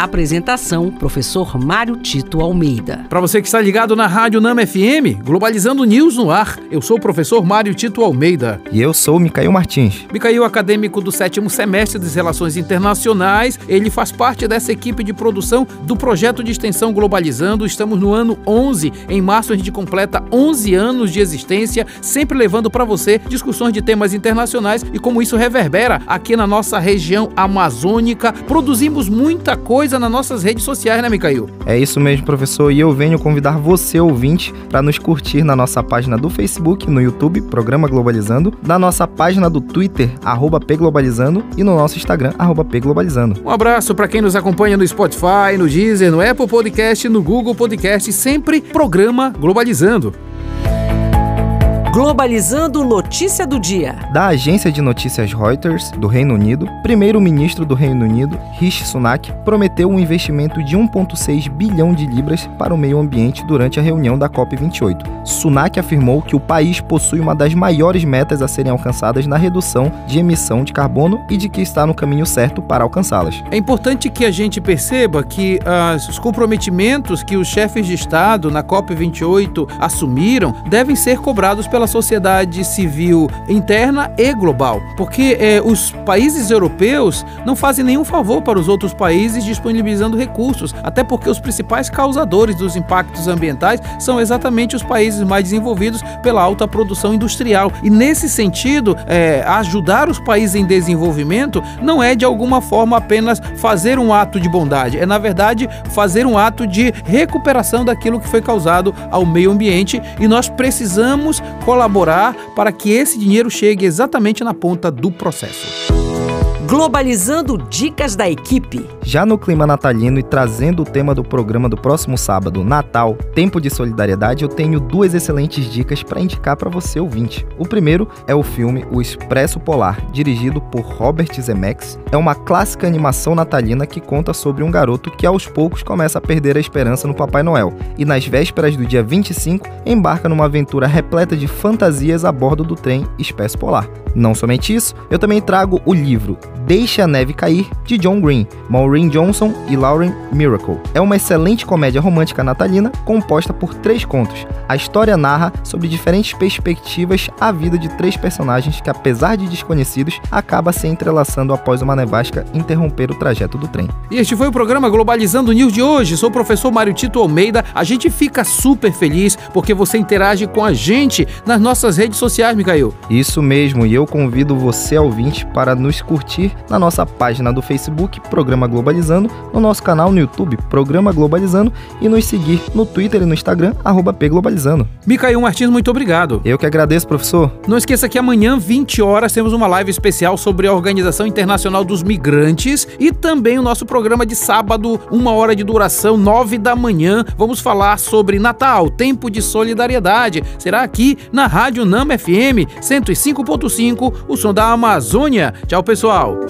Apresentação: Professor Mário Tito Almeida. Para você que está ligado na Rádio Nama FM, Globalizando News no ar, eu sou o professor Mário Tito Almeida. E eu sou o Micael Martins. Micael, acadêmico do sétimo semestre das Relações Internacionais, ele faz parte dessa equipe de produção do projeto de extensão Globalizando. Estamos no ano 11. Em março a gente completa 11 anos de existência, sempre levando para você discussões de temas internacionais e como isso reverbera aqui na nossa região amazônica. Produzimos muita coisa coisa nas nossas redes sociais, né, Micael? É isso mesmo, professor. E eu venho convidar você, ouvinte, para nos curtir na nossa página do Facebook, no YouTube, Programa Globalizando, na nossa página do Twitter, arroba pglobalizando, e no nosso Instagram, arroba pglobalizando. Um abraço para quem nos acompanha no Spotify, no Deezer, no Apple Podcast, no Google Podcast, sempre Programa Globalizando. Globalizando notícia do dia. Da agência de notícias Reuters, do Reino Unido, primeiro-ministro do Reino Unido, Rishi Sunak, prometeu um investimento de 1,6 bilhão de libras para o meio ambiente durante a reunião da COP28. Sunak afirmou que o país possui uma das maiores metas a serem alcançadas na redução de emissão de carbono e de que está no caminho certo para alcançá-las. É importante que a gente perceba que uh, os comprometimentos que os chefes de Estado na COP28 assumiram devem ser cobrados pela pela sociedade civil interna e global, porque é, os países europeus não fazem nenhum favor para os outros países disponibilizando recursos, até porque os principais causadores dos impactos ambientais são exatamente os países mais desenvolvidos pela alta produção industrial. E nesse sentido, é, ajudar os países em desenvolvimento não é de alguma forma apenas fazer um ato de bondade, é na verdade fazer um ato de recuperação daquilo que foi causado ao meio ambiente e nós precisamos colaborar para que esse dinheiro chegue exatamente na ponta do processo. Globalizando dicas da equipe. Já no clima natalino e trazendo o tema do programa do próximo sábado, Natal, Tempo de Solidariedade, eu tenho duas excelentes dicas para indicar para você ouvinte. O primeiro é o filme O Expresso Polar, dirigido por Robert Zemeckis. É uma clássica animação natalina que conta sobre um garoto que aos poucos começa a perder a esperança no Papai Noel e nas vésperas do dia 25 embarca numa aventura repleta de fantasias a bordo do trem Expresso Polar. Não somente isso, eu também trago o livro Deixe a Neve Cair, de John Green, Maureen Johnson e Lauren Miracle. É uma excelente comédia romântica natalina composta por três contos. A história narra sobre diferentes perspectivas a vida de três personagens que, apesar de desconhecidos, acaba se entrelaçando após uma nevasca interromper o trajeto do trem. E este foi o programa Globalizando News de hoje. Sou o professor Mário Tito Almeida. A gente fica super feliz porque você interage com a gente nas nossas redes sociais, Micael. Isso mesmo, e eu convido você, ouvinte, para nos curtir na nossa página do Facebook, Programa Globalizando, no nosso canal no YouTube, Programa Globalizando, e nos seguir no Twitter e no Instagram, arroba pglobalizando. Micael Martins, muito obrigado. Eu que agradeço, professor. Não esqueça que amanhã, 20 horas, temos uma live especial sobre a Organização Internacional dos Migrantes e também o nosso programa de sábado, uma hora de duração, 9 da manhã. Vamos falar sobre Natal, tempo de solidariedade. Será aqui na Rádio Nama FM 105.5, o som da Amazônia. Tchau, pessoal.